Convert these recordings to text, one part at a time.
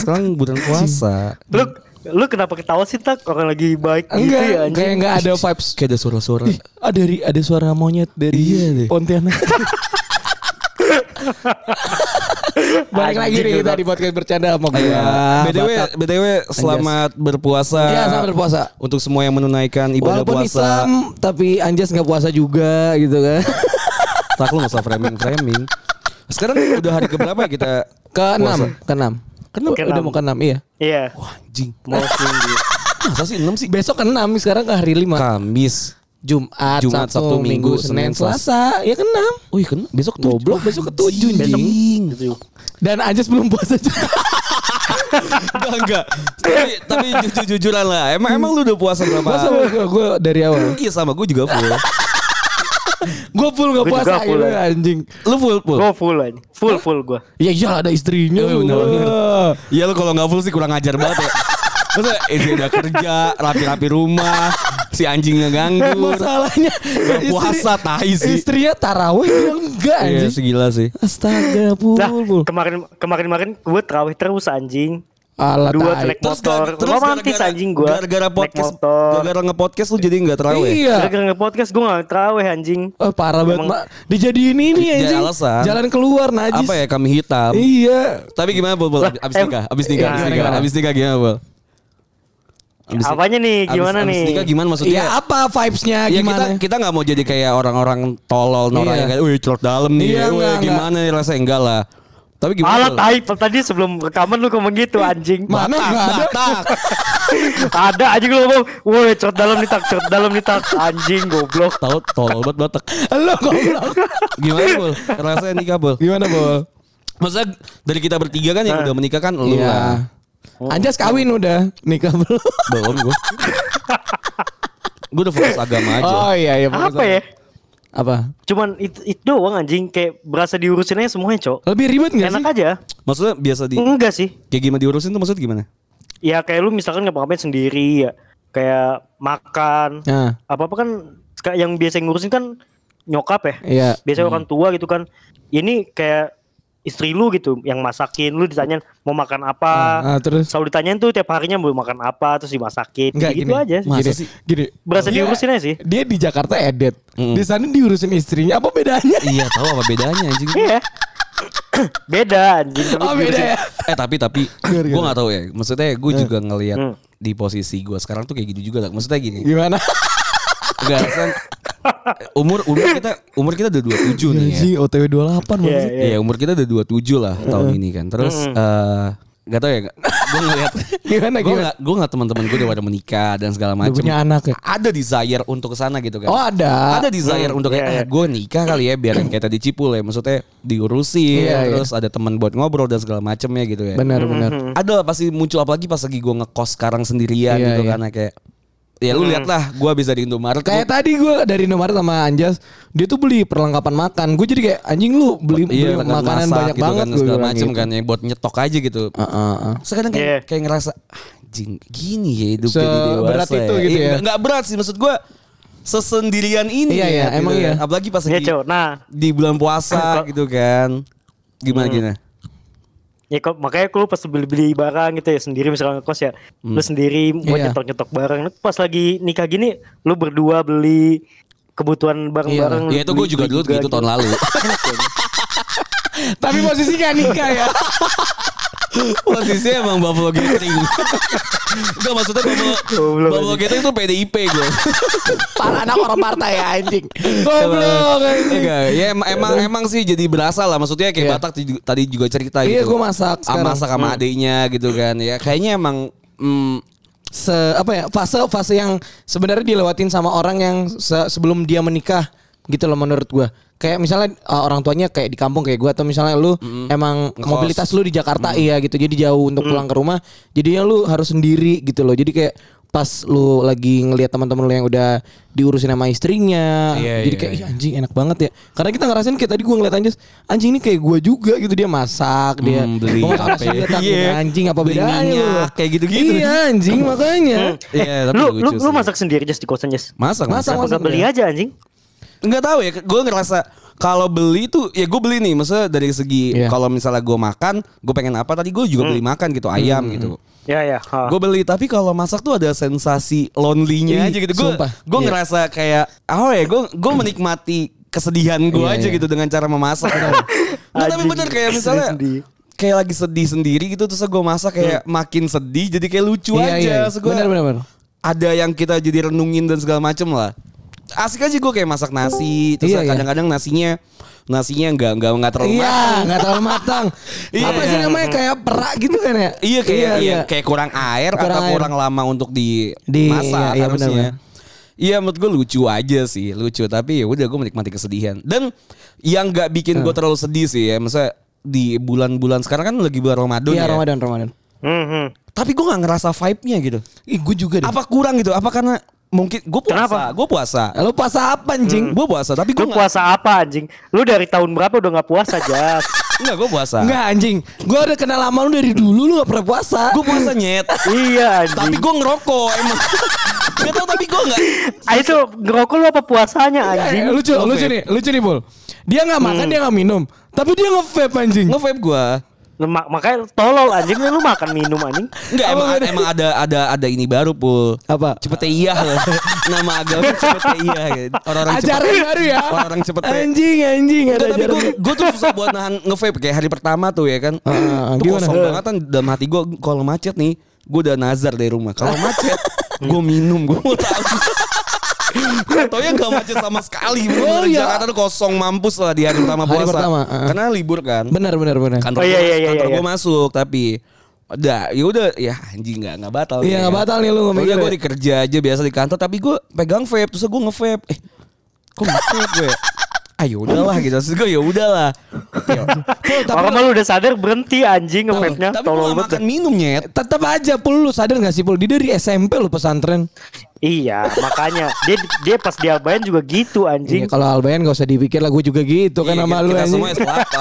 sekarang bulan puasa. Lu lu kenapa ketawa sih tak orang lagi baik gitu enggak, gitu ya anjing. Kayak enggak ada vibes kayak ada suara-suara. Ada ada suara monyet dari iya. Pontianak. Balik lagi nih kita di podcast bercanda sama gue. Ya, BTW, BTW selamat Anjas. berpuasa. Iya, selamat berpuasa. Untuk semua yang menunaikan ibadah Walaupun puasa. Islam, tapi Anjas gak puasa juga gitu kan. tak lu gak usah framing-framing. Sekarang udah hari keberapa ya kita? Ke-6. Ke-6. Kan udah mau ke enam iya? Iya. Wah anjing. Mau tinggi. Masa sih enam sih? Besok ke enam sekarang ke hari lima. Kamis. Jumat, Jumat Sabtu, Sabtu Minggu, Senin, Selasa. Ya ke. Oh iya ke Besok goblok, besok ke 7. anjing. Dan aja belum puasa juga. enggak enggak. Tapi, tapi jujur-jujuran lah. Emang emang lu udah puasa berapa? Puasa gue dari awal. Iya sama gue juga full. Gue full gak puasa full, gitu ya. anjing. lu full full. Gua full aja. Full full gua. Ya iyalah ada istrinya. Oh, bener, Wah. bener. Iya lu kalau nggak full sih kurang ajar banget ya. Masa istri udah kerja, rapi-rapi rumah, si anjing ngeganggu. Masalahnya Gak puasa tai sih. Istrinya tarawih enggak Iya anjing. segila sih. Astaga, pul, Lah, pul. kemarin kemarin kemarin gue terawih terus anjing. Alah, Dua naik motor. Romantis anjing gua. Gara-gara podcast, gara-gara nge-podcast lu jadi nggak terawih. Iya. Gara-gara nge-podcast gue gak terawih anjing. Oh, parah banget, Emang- Mak. Dijadiin ini anjing. alasan. Jalan keluar najis. Apa ya kami hitam. Iya. Tapi gimana Bol? Abis nikah, abis nikah, iya, abis nikah, gimana? abis nikah gimana Bol? Abis- Apanya nih? abis- Gimana abis nih? nikah gimana maksudnya? Iya, apa vibes-nya Ya gimana? kita kita nggak mau jadi kayak orang-orang tolol norak Iya. yang kayak, wih celot dalam nih, Iya, wih enggak, gimana nih rasanya enggak lah. Tapi gimana? Bol? tai tadi sebelum rekaman lu ngomong gitu anjing. Mana enggak ada? Ada anjing lu ngomong, "Woi, cot dalam nih tak, cot dalam nih tak." Anjing goblok. Tahu tolol banget Batak. Lo goblok. Gimana Bol? Rasanya nikah Bol? Gimana, Bol? Maksudnya dari kita bertiga kan yang udah menikah kan lu lah. Iya. Anjas kawin udah, nikah belum? Belum gue. gue udah fokus agama aja. Oh iya iya. fokus Apa ya? Apa? Cuman itu, itu doang anjing kayak berasa diurusin aja semuanya, Cok. Lebih ribet enggak Enak sih? aja. Maksudnya biasa di Enggak sih. kayak gimana diurusin tuh maksudnya gimana? Ya kayak lu misalkan ngapa-ngapain sendiri ya. Kayak makan. Nah, Apa-apa kan yang biasa ngurusin kan nyokap ya. iya. Biasanya orang tua gitu kan. Ini kayak istri lu gitu yang masakin lu ditanyain mau makan apa. Ah, terus Selalu ditanyain tuh tiap harinya mau makan apa terus dimasakin. Enggak gitu gini. aja. Gini, sih? Gini. Berasa Dia- diurusin aja sih. Dia di Jakarta edet. Mm. Di sana diurusin istrinya. Apa bedanya? iya tahu apa bedanya anjing. Iya. beda anjing. Tapi Oh beda ya. eh tapi tapi gue nggak tahu ya. Maksudnya gue juga ngelihat Hmm. di posisi gue sekarang tuh kayak gitu juga. Maksudnya gini. Gimana? Enggak kan umur umur kita umur kita udah 27 nih ya. Anjing OTW 28 Iya, maksud iya. Iya umur kita udah 27 lah tahun ini kan. Terus eh Gak tau ya Gue ngeliat Gimana Gue gak, gue gak teman-teman gue udah pada menikah Dan segala macam punya anak ya? Ada desire untuk ke sana gitu kan Oh ada. ada desire Hmm, untuk kayak iya, ah, iya. gue nikah kali ya biar yang kayak tadi cipul ya maksudnya diurusin Iya, iya. terus ada teman buat ngobrol dan segala macamnya gitu ya Benar benar. ada lah pasti muncul apalagi pas lagi gue ngekos sekarang sendirian Iya, gitu iya. kan kayak ya lu lihat lah gue bisa di Indomaret Kayak gua- tadi gue dari Indomaret sama Anjas, dia tuh beli perlengkapan makan. Gue jadi kayak anjing lu beli, beli kan, makanan masak banyak gitu banget kan, segala macam gitu. kan yang buat nyetok aja gitu Ah, ah, ah. sekarang kayak, Iya. kayak ngerasa anjing gini ya hidup Se- jadi dewasa berat itu gitu Iya, ya? nggak- nggak berat sih maksud gue sesendirian ini Iya, ya, iya, gitu emang kan. iya. apalagi pas Iya, lagi Cok. Nah, di bulan puasa gitu kan gimana gimana ya kok makanya lu pas beli-beli barang gitu ya sendiri misalnya ngekos ya, lu sendiri mau Iya. nyetok-nyetok barang. Lu Pas lagi nikah gini, lu berdua beli kebutuhan bareng-bareng. lu Iya itu gue juga dulu gitu tahun lalu. Tapi posisi gak nikah ya. Posisinya emang Buffalo Gathering. Enggak maksudnya Buffalo, Goblok, Buffalo Gathering tuh PDIP gue. Para anak orang partai ya anjing. Goblok anjing. Enggak, ya em- emang emang sih jadi berasa lah. Maksudnya kayak Iya. Batak tadi- juga cerita Iya, gitu. gua masak Ah, sekarang. Masak sama adiknya gitu kan. Ya kayaknya emang mm, se apa ya fase fase yang sebenarnya dilewatin sama orang yang se- sebelum dia menikah gitu loh menurut gua kayak misalnya uh, orang tuanya kayak di kampung kayak gua atau misalnya lu emang Ngekos. mobilitas lu di Jakarta iya gitu jadi jauh untuk pulang ke rumah jadinya lu harus sendiri gitu loh jadi kayak pas lu lagi ngelihat teman-teman lu yang udah diurusin sama istrinya Iya, jadi iya, kayak. "Ih, anjing enak banget ya karena kita ngerasain kayak tadi gua ngeliat anjing anjing ini kayak gua juga gitu dia masak dia Hmm, beli mau masak apa nasi ya? dia tak Iya. anjing apa Beli bedanya lu? minyak, kayak gitu-gitu. iya anjing makanya Iya, tapi lu lucu lu lu masak sendiri just di kosan just. masak Masak, masak. masak. Masak beli aja anjing. Enggak tahu ya, gue ngerasa Kalau beli tuh ya gue beli nih, maksudnya dari segi Iya. kalau misalnya gue makan, gue pengen apa tadi gue juga beli makan gitu ayam gitu. Ya ya. ha. Gue beli tapi kalau masak tuh ada sensasi lonely-nya Ih, aja gitu. Gue sumpah. gue Iya. ngerasa kayak oh ya gue gue menikmati kesedihan gue Iya, aja iya. gitu dengan cara memasak. Nah, tapi bener kayak misalnya kayak lagi sedih sendiri gitu terus gue masak kayak makin sedih jadi kayak lucu Iya, aja. iya. Terus gua- Benar, benar, benar. Ada yang kita jadi renungin dan segala macem lah. Asik aja gue kayak masak nasi terus Iya, iya. kadang-kadang nasinya nasinya nggak nggak nggak terlalu Iya, matang. nggak terlalu matang. Iya. Apa sih namanya kayak perak gitu kan ya? Iya kayak iya, kayak kurang air Kurang atau air. kurang lama untuk Di- dimasak iya, iya, harusnya. Iya menurut gue lucu aja sih lucu tapi ya udah gue menikmati kesedihan dan yang nggak bikin Hmm. gue terlalu sedih sih ya maksudnya di bulan-bulan sekarang kan lagi bulan Ramadan Iya ya Ramadan Ramadan. Hmm, hmm. tapi gue nggak ngerasa vibe-nya gitu Ih, gue juga deh. apa kurang gitu apa karena mungkin gue puasa Kenapa? gue puasa Lo puasa apa anjing? gue puasa tapi gue puasa apa anjing? Lu dari tahun berapa udah nggak puasa Jas? Enggak gue puasa Enggak anjing. Gue udah kenal lama lu dari dulu lu gak pernah puasa. gue puasa nyet iya anjing. tapi gue ngerokok emang Gak tau tapi gue nggak Ah, itu ngerokok lu apa puasanya anjing? Eh, lucu, Nge-vape. lucu nih, lucu nih Bol. Dia nggak makan, dia nggak minum, tapi dia nge-vape anjing. nge-vape gue mak- makanya tolol anjing lu makan minum anjing. Enggak emang, beda? emang ada ada ada ini baru pul. Apa? Cepet iya. Nama agama cepet iya gitu. Orang-orang Ajaran cepet. baru ya. Orang-orang cepet Anjing, anjing ada tapi gue gue tuh susah buat nahan nge-vape kayak hari pertama tuh ya kan. Ah, tuh kosong banget kan dalam hati gue kalau macet nih gue udah nazar dari rumah. Kalau macet gue minum gue mau tahu. Tau ya gak macet sama sekali Oh, oh, iya. Jakarta tuh kosong mampus lah di hari pertama Hari puasa pertama, uh-uh. Karena libur kan Benar, benar, benar. kantor Oh, iya, iya, iya, kantor iya. gua masuk tapi udah ya udah ya anjing nggak nggak batal Iya, ya. nggak batal nih lu ngomong udah gue ya. di kerja aja biasa di kantor tapi gue pegang vape terus gue nge-vape eh kok nge-vape gue ayo udahlah gitu terus gue ya udahlah Ya, Orang mah lu udah sadar berhenti anjing nge-vape-nya. tapi gue gak makan minum nyet Tetap aja Pul lu sadar gak sih Pul? Dia dari SMP lu pesantren. Iya, makanya dia dia pas di Albayan juga gitu Iya, anjing. kalau Albayan gak usah dipikir lah gue juga gitu kan Iya, sama kita, lu kita anjing. semua es kelapa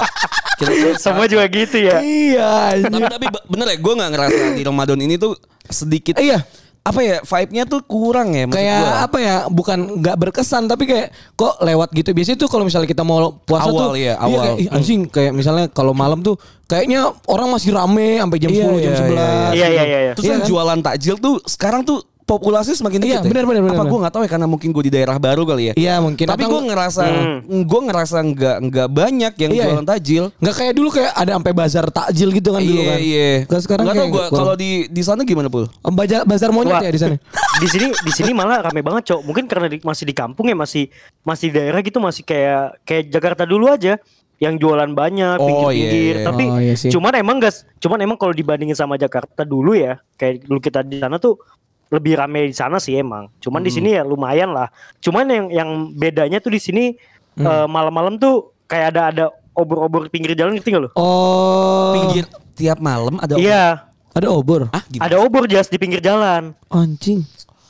kita semua juga gitu ya. Iya anjing. tapi tapi be- bener ya gue nggak ngerasa di Ramadan ini tuh sedikit Iya. apa ya vibe-nya tuh kurang ya kayak gua. apa ya bukan nggak berkesan tapi kayak kok lewat gitu biasanya tuh kalau misalnya kita mau puasa Awal, tuh iya, kayak, awal. ih, anjing kayak misalnya kalau malam tuh kayaknya orang masih rame sampai jam Iya, 10 jam iya, 11 Iya iya iya iya. Terus Iya kan? jualan takjil tuh sekarang tuh populasi semakin Iya, dikit ya. benar, benar, benar, Apa gue nggak tahu ya karena mungkin gue di daerah baru kali ya. Iya, mungkin. Tapi gue ngerasa Hmm. gue ngerasa nggak nggak banyak yang Iya, jualan iya. takjil. nggak kayak dulu kayak ada sampai bazar takjil gitu kan dulu Iya kan iya. Kalau sekarang nggak tahu gue kurang. kalau di di sana gimana pul? Oh, bazar, bazar monyet Wah. ya di sana di sini di sini malah rame banget cok mungkin karena di- masih di kampung ya masih masih di daerah gitu masih kayak kayak Jakarta dulu aja yang jualan banyak Oh, pinggir-pinggir iya, iya. tapi Oh, iya sih. cuman emang gas cuman emang kalau dibandingin sama Jakarta dulu ya kayak dulu kita di sana tuh lebih rame di sana sih emang. Cuman Hmm. di sini ya lumayan lah. Cuman yang yang bedanya tuh di sini Hmm. eh, malam-malam tuh kayak ada ada obor-obor pinggir jalan ngerti gak lo oh. Pinggir tiap malam ada iya. Ada obor? Ah gimana? ada obor jas di pinggir jalan. Anjing.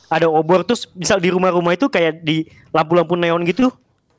Ada obor terus misal di rumah-rumah itu kayak di lampu-lampu neon gitu.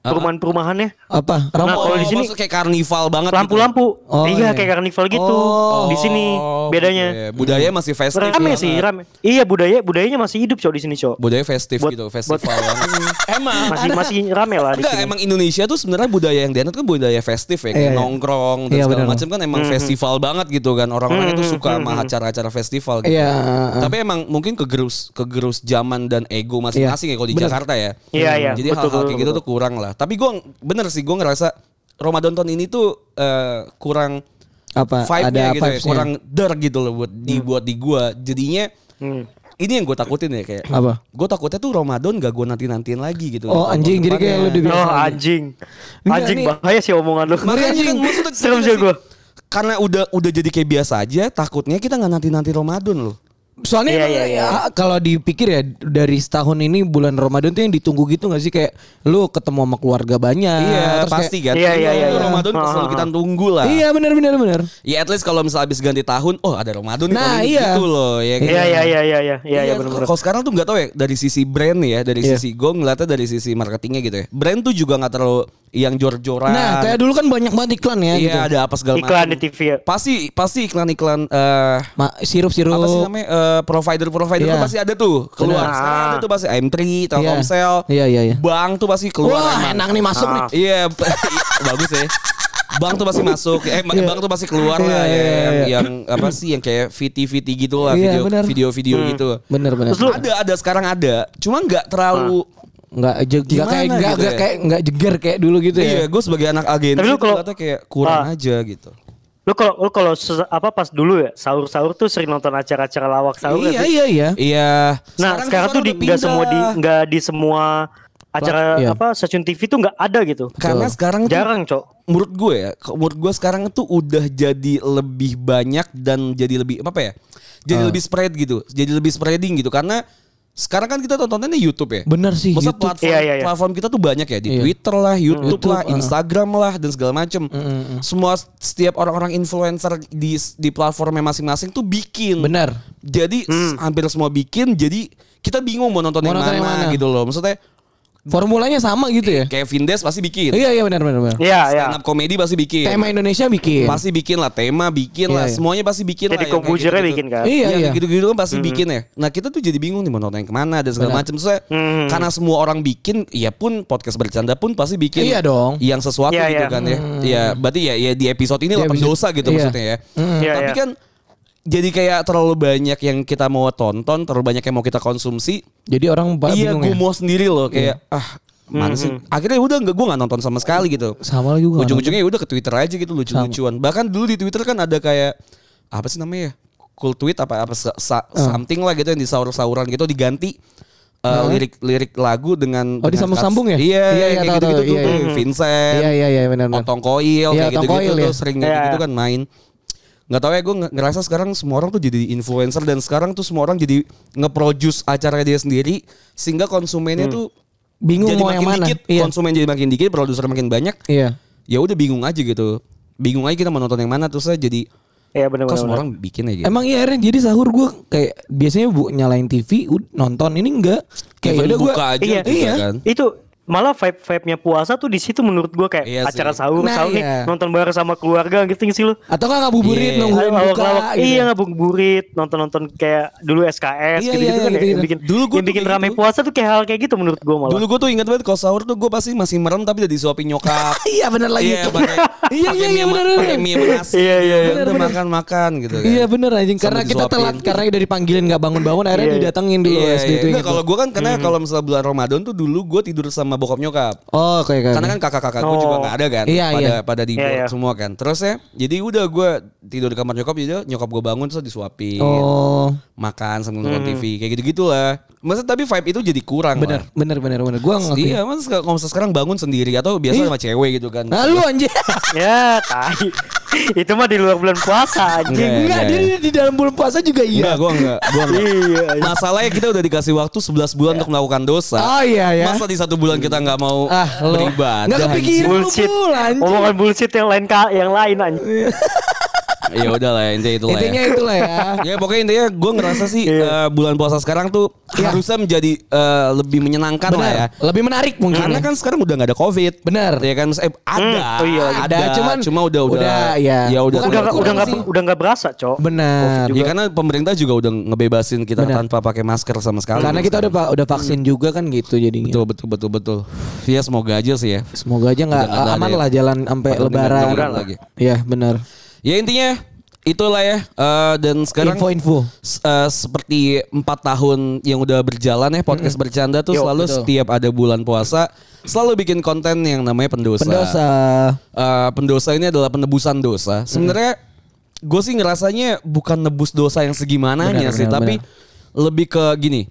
Perumahan-perumahannya apa Nah, kalau di sini- kayak karnival banget. lampu-lampu Oh, iya iya. kayak karnival gitu Oh. di sini Oh, bedanya oke. Budaya masih festif. rame ya. sih rame iya budaya budayanya masih hidup cowok di sini cowok Budaya festif Buat- gitu, buat- festival. emang masih masih rame lah di Enggak, sini emang Indonesia tuh sebenarnya budaya yang dianut kan budaya festif ya, kayak Iya, iya. nongkrong dan Iya, segala macam kan emang festival banget gitu kan. Orang-orang itu suka sama acara-acara festival gitu. Iya, Tapi emang mungkin kegerus kegerus zaman dan ego masing-masing ya kalau di. Jakarta ya. Iya, iya. Jadi Betul, hal-hal kayak gitu tuh kurang lah. Tapi gue bener sih gue ngerasa Ramadan tahun ini tuh eh, kurang apa vibe-nya ada gitu ya, vibes-nya. kurang dark gitu loh buat dibuat di gua. Jadinya Hmm. ini yang gue takutin ya kayak Apa? Gue takutnya tuh Ramadan gak gue nanti nantiin lagi gitu. Oh, anjing, jadi kayak lu biasa oh anjing anjing nih. bahaya sih omongan lu Makanya kan maksudnya serem sih gue Karena udah udah jadi kayak biasa aja, takutnya kita nggak nanti nanti Ramadan loh. Soalnya iya, iya. ya, kalau dipikir ya dari setahun ini bulan Ramadan tuh yang ditunggu gitu gak sih kayak lu ketemu sama keluarga banyak. iya, terus pasti kayak- kan. Iya, iya, iya, iya. Ramadan Ha, selalu kita tunggu lah. Iya benar benar benar. Ya at least kalau misalnya habis ganti tahun, oh ada Ramadan nih Nah, ini iya. gitu loh ya kan. iya iya iya iya iya iya iya benar-benar Kalau sekarang tuh nggak tahu ya dari sisi brand nih ya, dari Iya. sisi gue ngeliatnya dari sisi marketingnya gitu ya. Brand tuh juga nggak terlalu yang jor-joran. Nah, kayak dulu kan banyak banget iklan ya iya gitu. ada apa segala iklan macam. di TV ya Pasti pasti iklan-iklan eh Ma- sirup-sirup. apa sih namanya? Eh, provider-provider Iya. tuh pasti ada tuh keluar. Sekarang ada tuh pasti M3, Telkomsel, Iya, iya, iya. Bank tuh pasti keluar. Wah, emang. enak nih masuk nih. Iya, bagus ya. Bank tuh pasti masuk. Eh, bank tuh pasti keluar Iya, lah iya, ya, iya, yang, iya. yang apa sih yang kayak VT-VT gitu lah, Iya, video benar. video-video Hmm. gitu. Bener bener. Terus Ada ada sekarang ada. Cuma nggak terlalu Nggak je- nggak Gimana kayak nggak gitu nggak ya? kayak nggak jeger kayak dulu gitu ya. Iya, gue sebagai anak agensi Tapi lu kalau- kayak kurang Ah. aja gitu. Lu kalau lu kalau apa pas dulu ya sahur-sahur tuh sering nonton acara-acara lawak sahur Iya sih? iya iya. Iya. Nah sekarang, tuh di semua di nggak di semua acara Iya. apa stasiun TV tuh nggak ada gitu. Karena sekarang tuh Jarang cok. menurut gue ya, menurut gue sekarang tuh udah jadi lebih banyak dan jadi lebih apa ya? Jadi Ah. lebih spread gitu, jadi lebih spreading gitu karena sekarang kan kita tontonnya YouTube ya. Bener sih, Maksudnya YouTube. platform, Iya, iya, iya. platform kita tuh banyak ya di Iya. Twitter lah, YouTube, YouTube, lah, ah. Instagram lah dan segala macem. Semua setiap orang-orang influencer di di platformnya masing-masing tuh bikin. Bener. Jadi s- hampir semua bikin. Jadi kita bingung mau nonton, Mau yang, nonton mana, yang mana. gitu loh. Maksudnya Formulanya sama gitu ya. kayak Vindes pasti bikin. Iya iya benar benar benar. Iya iya. Stand up komedi pasti bikin. Tema Indonesia bikin. Pasti bikin lah tema, bikin Iya, lah, iya. semuanya pasti bikin Jadi lah. kayak komposernya gitu-gitu. bikin kan. Iya, Iya, iya. gitu-gitu kan pasti bikin ya. Nah kita tuh jadi bingung nih mau nonton yang ke mana dan segala macam. Saya Hmm. karena semua orang bikin, ya pun podcast bercanda pun pasti bikin. Iya dong. Yang sesuatu Iya, gitu iya. kan ya. Iya, berarti ya, ya di episode ini lah pendosa gitu iya. maksudnya ya. Iya, Tapi iya. kan jadi kayak terlalu banyak yang kita mau tonton, terlalu banyak yang mau kita konsumsi. Jadi orang ba- iya, bingung gue ya. mau sendiri loh kayak ah mana sih? Akhirnya udah nggak gue nggak nonton sama sekali gitu. Sama lagi gue. Ujung-ujungnya ya udah ke Twitter aja gitu lucu-lucuan. Bahkan dulu di Twitter kan ada kayak apa sih namanya? ya? Cool tweet apa apa sa- sa- Ah. something lah gitu yang di sahur-sahuran gitu diganti uh, lirik-lirik lagu dengan Oh, dengan disambung-sambung ya? Iya, Iya, iya, iya, kayak gitu-gitu tuh, iya, tuh. iya. Vincent. Iya iya iya benar. Otong Koil Iya, kayak gitu-gitu tuh ya. sering Iya. gitu kan main. Nggak tahu ya gue nge- ngerasa sekarang semua orang tuh jadi influencer dan sekarang tuh semua orang jadi nge-produce acara dia sendiri sehingga konsumennya tuh Bingung jadi mau makin yang mana. dikit, Iya. konsumen jadi makin dikit, produser makin banyak. Iya. Ya udah bingung aja gitu. Bingung aja kita mau nonton yang mana terus saya jadi Iya kok semua benar-benar. orang bikin ya gitu. Emang iya Ren, jadi sahur gue kayak biasanya bu nyalain TV ud- nonton ini enggak kayak udah gue buka aja Iya, juga iya. kan. Itu malah vibe vibe nya puasa tuh di situ menurut gua kayak Iya acara sih. sahur Nah, sahur nih iya. nonton bareng sama keluarga gitu nggak sih lu atau nggak ngabuburit Iya. nungguin buka Lawak-lawak, gitu. iya ngabuburit nonton-nonton kayak dulu SKS Iya, gitu-gitu iya, kan ya, gitu-gitu. yang bikin Dulu gua yang bikin rame gitu. puasa tuh kayak hal kayak gitu menurut gua malah Dulu gue tuh ingat banget kalau sahur tuh gue pasti masih merem tapi udah disuapin nyokap. Iya benar lagi. Iya, Iya, iya, iya, bener, nasi. Iya, iya, iya. Udah makan-makan gitu kan. Iya bener anjing karena kita telat karena udah dipanggilin nggak bangun-bangun akhirnya Iya, iya. didatengin dulu Iya, SD iya. itu Nggak, gitu. kalau gue kan karena kalau misalnya bulan Ramadan tuh dulu gue tidur sama bokap nyokap. Oh kayak kayak. Karena kan kakak-kakak gue juga Oh. nggak ada kan. Iya, pada iya. pada di Iya, iya. semua kan. Terus ya, jadi udah gue tidur di kamar nyokap jadi nyokap gue bangun terus disuapin. Oh Makan sambil nonton TV kayak gitu Maksud tapi vibe itu jadi kurang bener lah. bener bener bener. Gue ngerti. Iya, mas kalau misalnya sekarang bangun sendiri atau biasa Iya. sama cewek gitu kan. Nah lu anjing. ya tai itu mah di luar bulan puasa anjing Enggak, Enggak dia iya. di, di dalam bulan puasa juga Enggak, iya. gue enggak. Gua enggak. iya iya. Masalahnya kita udah dikasih waktu 11 bulan untuk melakukan dosa. Oh iya ya. Masa di satu bulan kita nggak mau Ah, beribadah? Nggak kepikiran. bullshit omongan bullshit yang lain yang lain anjing Ya udah lah intinya itu lah Intinya ya. itulah ya. Ya pokoknya intinya gue ngerasa sih Iya. eh, bulan puasa sekarang tuh harusnya menjadi eh, lebih menyenangkan lah ya. Benar. Lebih menarik mungkin. Karena ya. kan sekarang udah nggak ada covid. Benar. Ya kan eh, ada. oh iya, ada, cuman cuma udah udah, udah, ya. ya udah Bukan udah nggak- udah nggak sih. udah nggak berasa cok Benar. Ya karena pemerintah juga udah ngebebasin kita Benar. tanpa pakai masker sama sekali. Karena kita udah pa- udah vaksin juga kan gitu jadinya. betul betul betul betul. Ya semoga aja sih ya. Semoga aja nggak Udah aman ya. lah jalan sampai lebaran. lagi. Iya benar. Ya intinya itulah ya. Eh, dan sekarang Info-info. s- eh, seperti empat tahun yang udah berjalan ya podcast bercanda tuh Yo, selalu betul. setiap ada bulan puasa selalu bikin konten yang namanya pendosa. Pendosa. Eh, pendosa ini adalah penebusan dosa. Sebenarnya gue sih ngerasanya bukan nebus dosa yang segimananya Benar, sih, benar, tapi lebih ke gini.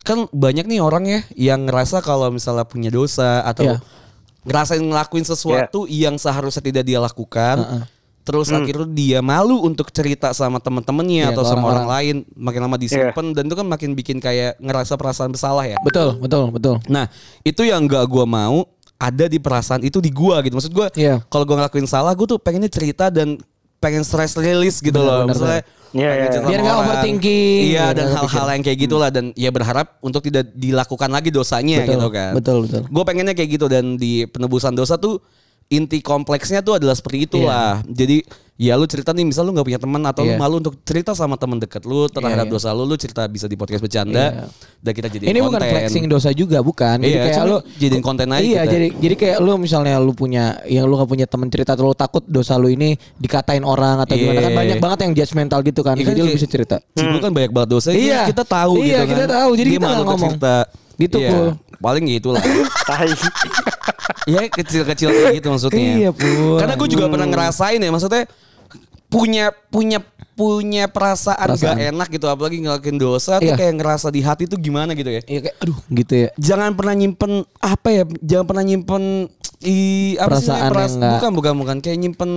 Kan banyak nih orang ya yang ngerasa kalau misalnya punya dosa atau Iya. ngerasain ngelakuin sesuatu yang seharusnya tidak dia lakukan. Heeh. Terus akhirnya dia malu untuk cerita sama temen-temennya Iya, atau sama orang lain, makin lama disimpan dan itu kan makin bikin kayak ngerasa perasaan bersalah ya. Betul, betul, betul. Nah, itu yang gak gua mau ada di perasaan itu di gua gitu. Maksud gua Iya. kalau gua ngelakuin salah gua tuh pengennya cerita dan pengen stress release gitu Benar, loh. benar, Misalnya Iya, pengen iya, cerita Biar nggak overthinking, Iya, biar dan hal-hal yang kayak gitulah dan ya berharap untuk tidak dilakukan lagi dosanya Betul, gitu kan. betul, betul. Gue pengennya kayak gitu dan di penebusan dosa tuh inti kompleksnya tuh adalah seperti itulah. Jadi ya lu cerita nih misal lu nggak punya teman atau Iya. lu malu untuk cerita sama teman dekat lu terhadap Iya, iya. dosa lu, lu cerita bisa di podcast bercanda Iya. dan kita jadi Ini bukan flexing dosa juga bukan. Jadi Iya, kayak lu jadiin konten aja Iya, kita. jadi jadi kayak lu misalnya lu punya yang lu gak punya teman cerita atau lu takut dosa lu ini dikatain orang atau gimana kan Iya. banyak banget yang judgmental gitu kan. Iya kan jadi lu kayak- bisa cerita. Cibu kan banyak banget dosa Iya. kita tahu Iya, gitu kan. kita tahu. Jadi Dia kita malu ngomong. cerita. Gitu, Iya, Pul. Paling gitu lah. Tai. ya kecil-kecil kayak gitu maksudnya. Iya, Pul. Karena gue juga pernah ngerasain ya maksudnya punya punya punya perasaan, Perasaan. gak enak gitu apalagi ngelakuin dosa tuh Iya. kayak ngerasa di hati tuh gimana gitu ya. Iya kayak aduh gitu ya. Jangan pernah nyimpen apa ya? Jangan pernah nyimpen i apa sih Perasaan namanya? yang nggak- bukan bukan bukan kayak nyimpen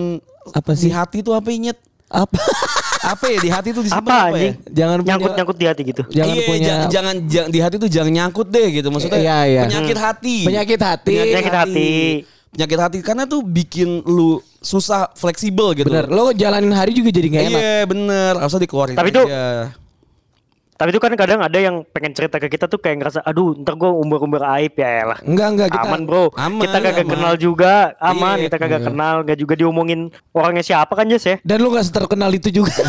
Apa di sih? hati tuh apa inget? Apa? Apa ya di hati tuh disimpan Apa apa, anjing? ya? Jangan punya- nyangkut-nyangkut di hati gitu. Jangan iya, punya jangan, jangan jangan di hati tuh jangan nyangkut deh gitu maksudnya. Iya, iya. Penyakit hati. Penyakit hati. Penyakit hati. Penyakit hati karena tuh bikin lu susah fleksibel gitu. Bener, lo jalanin hari juga jadi gak enak. Iya bener Harusnya dikeluarin Tapi tuh-. Tapi itu kan kadang ada yang pengen cerita ke kita tuh kayak ngerasa aduh ntar gue umbar-umbar aib ya elah. Enggak enggak kita aman bro, Aman, kita kagak aman. kenal juga, aman Iya. kita kagak kenal, gak juga diomongin orangnya siapa kan Jes ya? dan lu gak terkenal itu juga.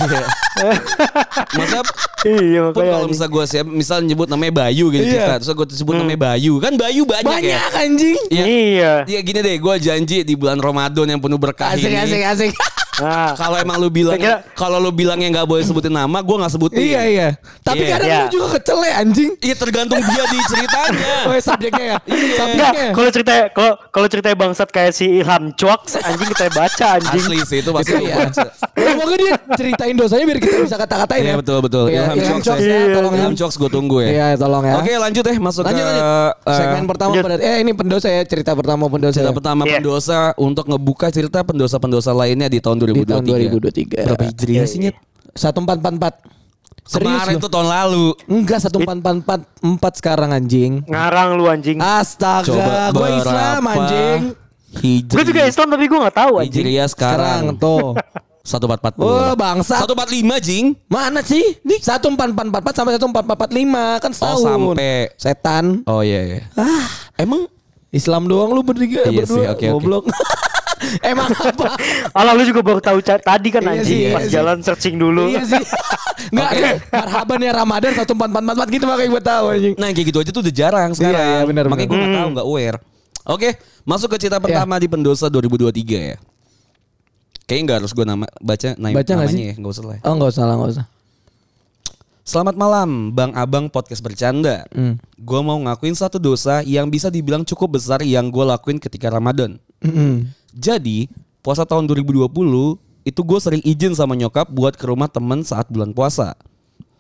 Maksudnya iya pun kalau misal gue siap Misal nyebut namanya Bayu gitu Iya. cerita Terus gue sebut namanya Bayu Kan Bayu banyak, ya Banyak anjing. Iya. Iya. Iya gini deh gue janji di bulan Ramadan yang penuh berkah Asik ini asik asik. Nah, Kalau emang lu bilang Kalau lu bilangnya gak boleh sebutin nama Gue gak sebutin iya iya. Tapi Iya. kadang Iya. lu juga kecele anjing. Iya tergantung dia di ceritanya Oh ya, subjeknya ya. Enggak, Subjeknya. kalau cerita kalau kalau ceritanya bangsat kayak si Ilham Cuaks anjing kita baca anjing. Asli sih itu pasti Itu ya. Semoga dia ceritain dosanya biar kita bisa kata-katain Iya ya. betul betul Iya, Ilham Cox ya ya, tolong ya. Ilham Cox gue tunggu ya Iya, tolong ya. Oke lanjut deh Masuk Lanjut ke lanjut. eh, Segmen pertama pada eh ini pendosa ya, cerita pertama pendosa. Cerita pertama Iya. pendosa untuk ngebuka cerita pendosa-pendosa lainnya di tahun 2023. di tahun 2023. Berapa hijriah sih Nyet? 1444. Serius Kemarin lu? tuh tahun lalu. Enggak 1444 sekarang anjing. Ngarang lu anjing. Astaga, gue Islam anjing. Hijri. Gue juga Islam tapi gue nggak tahu anjing. Hijriah Sekarang sekarang. tuh. 1440. Oh, bangsa. 145 jing. Mana sih? 1444 sampai 1445 kan setahun. sampai. setan. Oh iya iya. Ah, Emang Islam doang lu bertiga Iya berdua. sih, oke, oke. Goblok. Emang apa? Alah lu juga baru tahu tadi kan Iya anjing sih, iya pas sih. jalan searching dulu. iya sih. Enggak, marhaban ya Ramadan 1444 gitu makanya gue tahu anjing. Nah kayak gitu aja tuh udah jarang sekarang. Iya, iya, benar, Makanya gue gak tahu gak aware. Oke, masuk ke cerita pertama di pendosa 2023 ya. Kayaknya gak harus gue nama baca nama Baca nggak namanya sih? ya, gak usah lah. Oh enggak usah lah, enggak usah. Selamat malam, Bang Abang podcast bercanda. Hmm. Gue mau ngakuin satu dosa yang bisa dibilang cukup besar yang gue lakuin ketika Ramadan. Mm-mm. Jadi, puasa tahun 2020 itu gue sering izin sama nyokap buat ke rumah temen saat bulan puasa.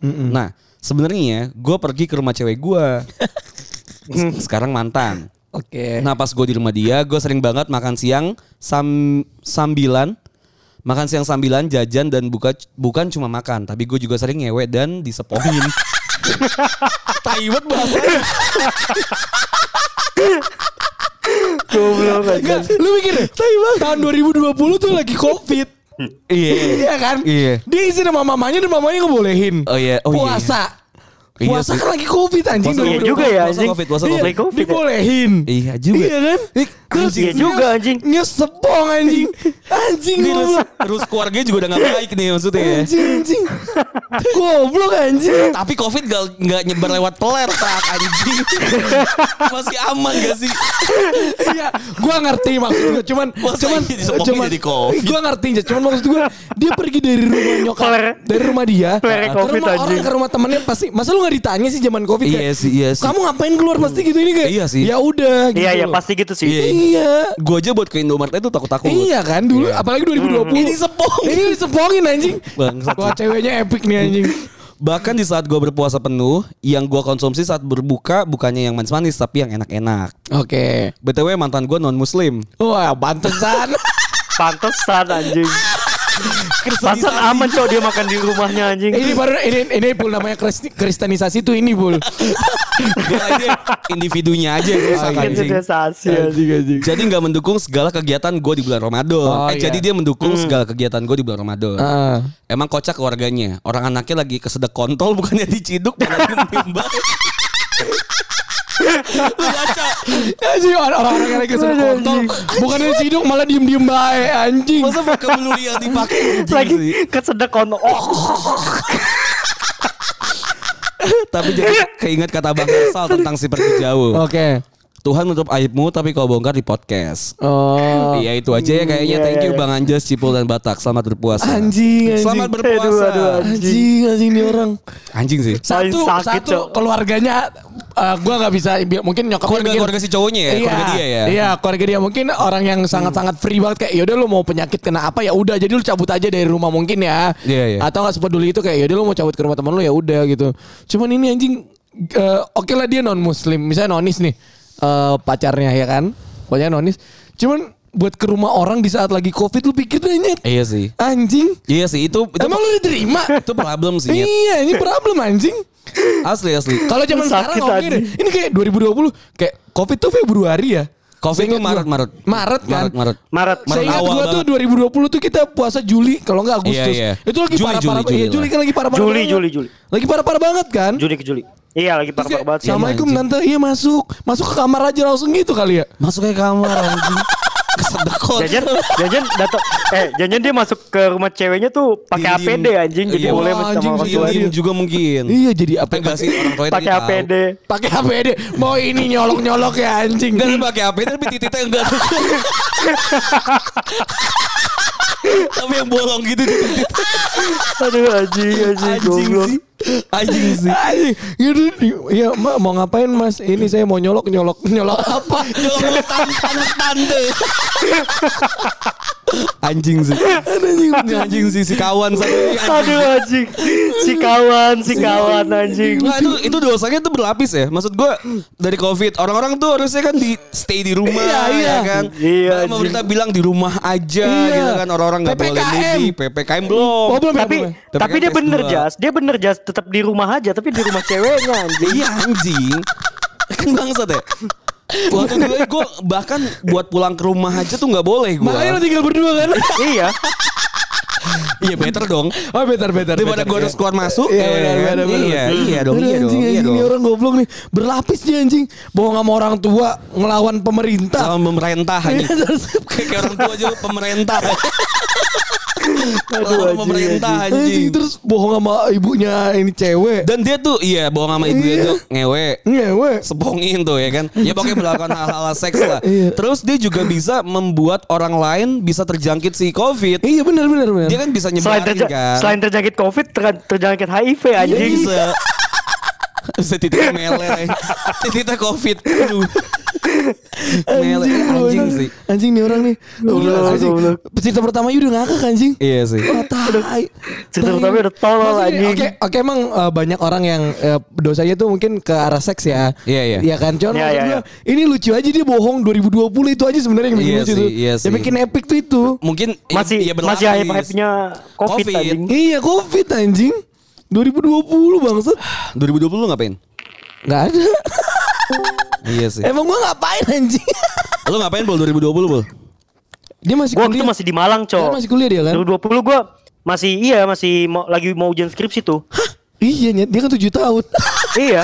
Mm-mm. Nah, sebenarnya gue pergi ke rumah cewek gue. Sekarang mantan. Oke. Nah pas gue di rumah dia, gue sering banget makan siang sam sambilan, makan siang sambilan jajan dan buka bukan cuma makan, tapi gue juga sering ngewe dan disepongin. Taiwan bahasanya. Goblok anjing. lu mikir deh, tahun 2020 tuh lagi Covid. Iya. Iya kan? Iya. Dia izin sama mamanya dan mamanya ngebolehin. Oh iya, oh iya, puasa. Iya puasa sih. kan lagi Covid anjing. Puasa Iya 2020. juga ya Puasa anjing. Covid, puasa Iya, Covid. Dibolehin. Iya juga. Iya kan? Terus Iya juga, anjing. Nyesepong anjing. Anjing terus, keluarganya juga udah gak baik nih maksudnya ya. Anjing anjing. Goblok anjing. Tapi covid gak, gak nyebar lewat peler tak anjing. Masih aman gak sih? Iya, gua ngerti maksud gua cuman Masa cuman iya disepongin cuman jadi Covid? Gua ngerti aja, cuman maksud gua dia pergi dari rumah nyokap, dari rumah dia ke rumah orang ke rumah temennya pasti masa lu gak ditanya sih zaman Covid Iya kayak, sih, iya sih. Kamu ngapain keluar pasti gitu ini kayak. Iya sih. Ya udah gitu. Iya iya loh. pasti gitu sih. Iya. Iya. Gue aja buat ke Indomaret itu takut-takut. Iya kan dulu apalagi 2020. Ini sepong. Ini disepongin anjing. Bangsat Wah, ceweknya epic nih anjing. Bahkan di saat gue berpuasa penuh, yang gue konsumsi saat berbuka bukannya yang manis-manis tapi yang enak-enak. Oke. BTW mantan gue non muslim. Wah, pantesan. Pantesan anjing. Pansan aman cok dia makan di rumahnya anjing. Ini baru ini ini pul namanya kristenisasi tuh ini pul. Individunya aja rusak, anjing. anjing. Jadi nggak mendukung segala kegiatan gue di bulan Ramadan. Oh, eh, iya. Jadi dia mendukung segala kegiatan gue di bulan Ramadan. Ah. Emang kocak keluarganya. Orang anaknya lagi kesedek kontol bukannya diciduk malah Anjing orang-orang yang lagi kesel kontol bukannya sidung malah diem-diem baik anjing. Masa vocabulary yang dipakai anjing Lagi kesedek kono. Oh, Tapi jadi keinget kata Bang Sal tentang si pergi jauh. Oke. Tuhan menutup aibmu tapi kau bongkar di podcast. Oh. Iya itu aja ya kayaknya. Iya, Thank you iya, Bang Anjas, Cipul dan Batak. Selamat berpuasa. Anjing, anjing. Selamat berpuasa. Aduh, aduh, aduh. Anjing, anjing nih orang. Anjing sih. Satu, sakit, satu keluarganya uh, gua nggak bisa bi- mungkin nyokapnya Keluarga mikir- keluarga si cowoknya ya, iya, keluarga dia ya. Iya, keluarga dia mungkin orang yang sangat-sangat free banget kayak yaudah lu mau penyakit kena apa ya udah jadi lu cabut aja dari rumah mungkin ya. Iya, iya. Atau nggak sepeduli itu kayak yaudah lu mau cabut ke rumah teman lu ya udah gitu. Cuman ini anjing eh, oke lah dia non muslim, misalnya nonis nih eh, pacarnya ya kan, pacarnya nonis. Cuman buat ke rumah orang di saat lagi covid lu pikir nanya Iya sih. anjing. Iya sih itu itu, Emang lu diterima? itu problem sih. Nyet. iya, ini problem anjing. Asli asli. Kalau zaman sekarang oke deh. Ini kayak 2020 kayak Covid tuh Februari ya. Covid tuh Maret. Maret. Maret kan. Maret, Maret. Maret. Maret Saya ingat awal gua tuh 2020 tuh kita puasa Juli kalau nggak Agustus. Iya, iya. Itu lagi Juli, parah-parah. Juli, Iya, Juli kan lagi parah-parah. Juli. Juli, Juli. Lagi parah-parah banget kan? Juli ke Juli. Iya lagi Terus parah kayak, banget sih. Assalamualaikum tante. Iya masuk. Masuk ke kamar aja langsung gitu kali ya. Masuk ke kamar anjing. Kesedekot. Jajan, jajan datang, eh jajan dia masuk ke rumah ceweknya tuh pakai. APD anjing, jadi Iya, boleh sama anjing, orang tua. Diem juga mungkin. Iya jadi apa? Enggak sih orang tua Pakai APD. Pakai APD. Mau ini nyolok-nyolok ya anjing. Enggak pakai APD tapi titiknya enggak. tapi yang bolong gitu di titik. Aduh anjing, anjing, goblok. sih. Anjing sih. Anjing, gitu, ya ma- mau ngapain mas? Ini saya mau nyolok nyolok nyolok apa? Nyolong tangan tante. Anjing sih. Anjing, Anjing sih si kawan sama anjing. Aduh anjing. Si kawan, si kawan anjing. Nggak, itu itu dosanya tuh berlapis ya. Maksud gue dari covid orang-orang tuh harusnya kan di stay di rumah Iya, iya. ya kan. Iya, Bahkan pemerintah bilang di rumah aja Iya. gitu kan orang-orang nggak boleh PPKM. mudik. PPKM belum. Oh, belum Tapi ya? Tapi dia bener jas, dia bener jas tetap di rumah aja, tapi di rumah ceweknya anjing. Iya anjing. Kan bangsat ya. Waktu dulu gue bahkan buat pulang ke rumah aja tuh nggak boleh gue. Makanya lo tinggal berdua kan? iya. Iya better dong. Oh better better. Daripada gue harus keluar masuk. Iya ya benar. Iya iya dong Aduh, iya dong. Iya anjing, dong. Ini orang goblok nih berlapis dia anjing. Bohong sama orang tua ngelawan pemerintah. Sama pemerintah Iya, Kayak orang tua aja pemerintah. Aduh pemerintah anjing. Anjing anjing. terus bohong sama ibunya ini cewek. Dan dia tuh iya bohong sama ibunya Iya. tuh ngewe. Ngewe. Sepongin tuh ya kan. Ya pokoknya melakukan hal-hal seks lah. Iya. Terus dia juga bisa membuat orang lain bisa terjangkit si covid. Iya benar benar benar. Dia kan bisa Selain, nyebarin terja kan. selain terjangkit COVID, ter- terjangkit HIV anjing. bisa. Bisa titiknya meler. Titiknya covid. Aduh. Meler anjing sih. Anjing nih orang nih. Gila, anjing. goblok. Cerita pertama udah ngakak anjing. Iya sih. Wah, tai. Cerita pertama udah tolol, anjing. Oke, oke emang eh, banyak orang yang eh, dosanya tuh mungkin ke arah seks ya. Iya, iya. Iya kan, Cuman Iya, iya, gua, iya. ini lucu aja dia bohong 2020 itu aja sebenarnya yang bikin Iya lucu sih, tuh. iya Yang sih. bikin epic tuh itu. Mungkin Masih ya masih hype-hype-nya COVID, Covid. anjing. Iya, Covid anjing. 2020 bangsat. 2020 lu ngapain? Enggak ada. Iya sih. Emang gua ngapain anjing? Lu ngapain bol 2020 bol? dia masih Gua kuliah. itu masih di Malang, Dia Cok. masih kuliah dia kan? 2020 gua masih iya masih mau, lagi mau ujian skripsi tuh. Iya, nyet. dia kan 7 tahun. iya.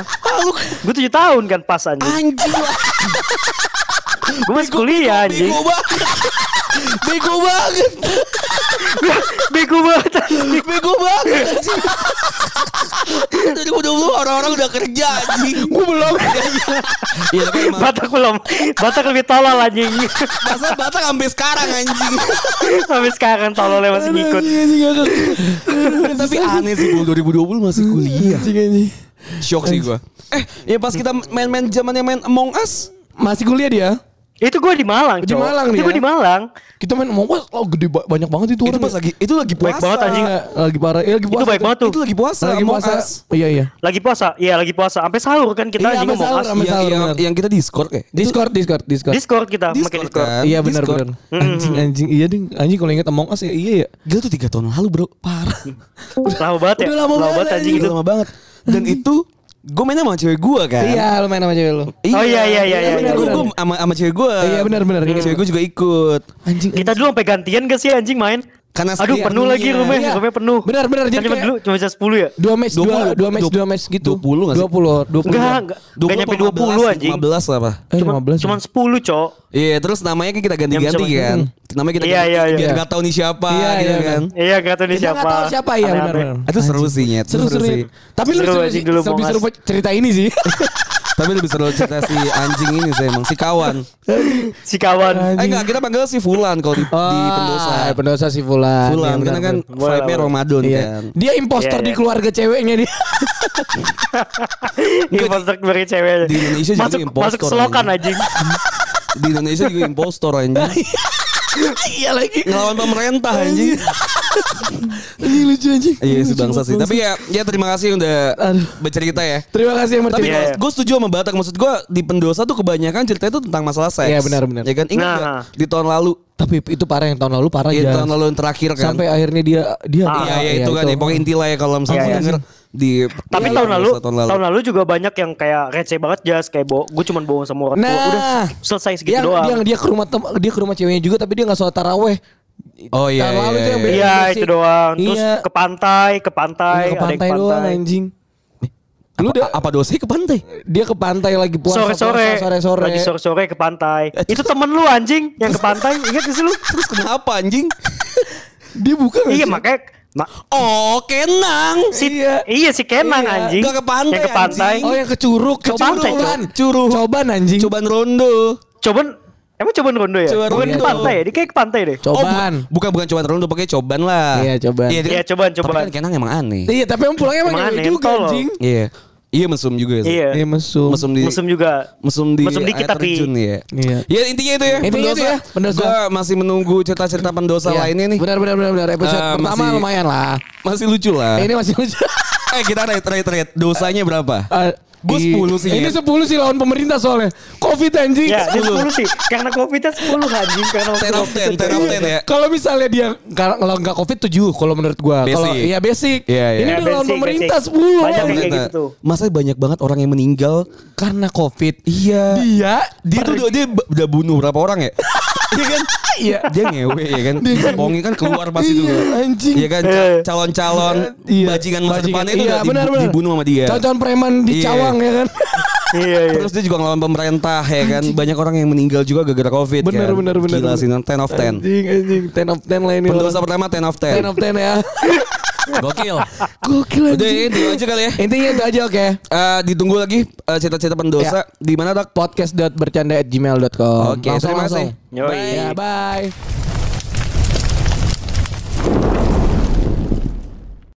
Gue tujuh tahun kan pas anjing. Anjing lah. Gue masih kuliah anjing. Bego banget. Bego banget. Bego banget anjing. Bego banget anjing. 2020 orang-orang udah kerja anjing. Gua belum. Iya tapi emang Batak belum. Batak lebih tolol anjing. masa Batak sampai sekarang anjing. Sampai sekarang tololnya masih ngikut. Tapi aneh sih bol 2020 masih kuliah. Anjing, anjing. Shock sih gua. Eh, ya pas kita main-main zamannya main Among Us. Masih kuliah dia? Itu gue di Malang, Di. Malang Itu dia. gue di Malang. Kita main mau wah, oh gede ba- banyak banget itu Itu orang. pas lagi itu lagi Baik puasa. banget, anjing. Iya, lagi parah. Iya, lagi Itu puasa. baik banget tuh. Itu lagi puasa. Lagi Among puasa. Us. Iya, iya. Lagi puasa. Iya, lagi puasa. Sampai sahur kan kita Iya, anjing sampai ngomong sahur, as. sampai Yang, sahur, yang, benar. yang kita Discord kayak. Discord, Discord, Discord. Discord kita, pakai Discord Discord. kan? Iya benar Discord. benar. Anjing anjing iya ding. Anjing kalau inget Among Us ya iya ya. Gila tuh tiga tahun lalu bro. Parah. Lama banget ya. Udah lama banget, anjing itu. lama banget. Dan itu gue mainnya sama cewek gue kan. Iya, lu main sama cewek lu. Oh, iya, iya, iya, iya, iya. gue sama sama cewek gue. Iya, benar, benar. Cewek gue juga ikut. Anjing. Kita dulu sampai gantian gak sih anjing main? Karena Aduh sekian penuh lagi dunia. rumahnya, Iya. rumahnya penuh. Benar, benar. Jadi cuma kayak- dulu cuma bisa 10 ya? Dua match, dua, 20, dua match, dua- dua match gitu. 20 nggak sih? 20, 20. Enggak, enggak. Enggak nyampe 20 anjing. 15 apa? Eh, Cuma 15. cuman 10, Cok. Iya, terus namanya kan kita ganti-ganti kan. Namanya kita Iya, iya, iya. biar nggak tahu nih siapa Iya, gitu iya, kan. Iya, gak tahu nih Kita siapa. nggak tahu siapa ya benar. Itu seru sih, Nyet. Itu Seru seru. sih. Tapi lu Seru sih. dulu Lebih seru cerita ini sih. Tapi lebih seru cerita si anjing ini sih emang si kawan. Si kawan. Eh enggak, kita panggil si Fulan kalau di, di Pendosa. Ah, Pendosa si Fulan. Fulan Iya, karena kan lah, Ramadan Iya. kan. Dia impostor Iya, di iya. keluarga ceweknya dia. Impostor dari cewek. Di Indonesia juga masuk, impostor, Masuk selokan anjing. Di Indonesia juga impostor anjing. Iya lagi. Ngelawan pemerintah anjing. Anjing lucu anjing. Iya sih bangsa sih. Tapi ya, ya terima kasih udah Aduh. bercerita ya. Terima kasih yang Tapi bercerita. Iya, iya. gue setuju sama Batak. Maksud gue di Pendosa tuh kebanyakan ceritanya tuh tentang masalah seks. Iya, benar, benar. Ya kan? Ingat Nah. di tahun lalu? Tapi itu parah yang tahun lalu parah Iya, ya. tahun lalu yang terakhir kan. Sampai akhirnya dia dia Ah, Iya, iya itu kan ya. Pokoknya inti lah ya kalau misalnya Iya, iya. Di Tapi Iya, tahun lalu, tahun lalu. tahun lalu juga banyak yang kayak receh banget jas kayak bo, gue cuman bohong sama orang tua. Nah, Udah selesai segitu yang, doang. Dia dia ke rumah tem- dia ke rumah ceweknya juga tapi dia nggak sholat taraweh. Oh iya, Tahun lalu iya, yang iya. beda. Iya itu doang. Terus Iya. ke pantai, ke pantai, Iya, ke ada yang pantai doang anjing. Lu Apa, udah apa dosanya ke pantai? dia ke pantai lagi puasa Sore-sore, sore-sore. lagi sore-sore ke pantai. Itu temen lu anjing yang ke pantai, ingat gak sih lu? Terus kenapa anjing? Dia bukan nggak iya makanya ma- Oh, Kenang. si, Iya. iya. si Kenang Iya. anjing. Gak ke pantai, Yang ke pantai. anjing. Oh yang ke curug, ke Ke pantai, Coban. Curug. Coban anjing. Coban rondo. Coban Emang coban rondo ya? Coban Bukan ke pantai ya? Dia kayak ke pantai deh. Oh, bu- Coban. bukan bukan coban rondo, pakai coban lah. Iya, coban. Iya, dia- Iya, coban, Tapi coban. kan Kenang emang aneh. Iya, tapi emang pulangnya emang Emang aneh, juga anjing. Iya. Iya mesum juga sih. Iya. Iya, mesum. Mesum di Musim juga. mesum di Mesum dikit tapi- terjun, ya. Iya. Ya intinya itu ya. Intinya itu ya, Pendosa. Gua masih menunggu cerita-cerita pendosa Iya. lainnya nih. Benar benar benar benar. Episode Eh, pertama masih- lumayan lah. Masih lucu lah. Ini masih lucu. eh kita rate rate rate. Dosanya berapa? Eh, Gua i- 10 sih, Ini Nyet. 10 sih lawan pemerintah soalnya. Covid anjing. Ya, dia 10 sih. Karena Covid-nya 10 anjing. Karena 10 of 10, 10 of 10 ya. Kalau misalnya dia kalau nggak Covid 7 kalau menurut gua. Kalau Basic. iya basic. Iya, iya. Ini Ya, udah lawan pemerintah basic. 10. Banyak kayak gitu tuh. Masa banyak banget orang yang meninggal Karena Covid. Iya. Dia Dia tuh dia udah bunuh berapa orang ya? Iya kan? Iya. Dia ngewe ya kan? Bongi kan keluar pas itu. Iya, anjing. Iya kan? Eh. Calon-calon Iya. bajingan masa depannya itu Iya, udah dibunuh sama dia. Contohan preman di Iya. Cawang ya kan. Iya, iya. Terus dia juga ngelawan pemerintah ya kan. Banyak orang yang meninggal juga gara-gara Covid Benar, kan. benar, benar, Gila benar. sih 10 of 10. Anjing anjing 10 of 10 lah ini. Pendosa pertama 10 of 10 10. of 10 ya. Gokil. Gokil Udah anjing. itu aja kali ya. Intinya itu aja oke. Eh, ditunggu lagi eh, cerita-cerita pendosa di mana tak? Podcast.bercanda@gmail.com. Oke, terima kasih. Yoi. Ya, bye.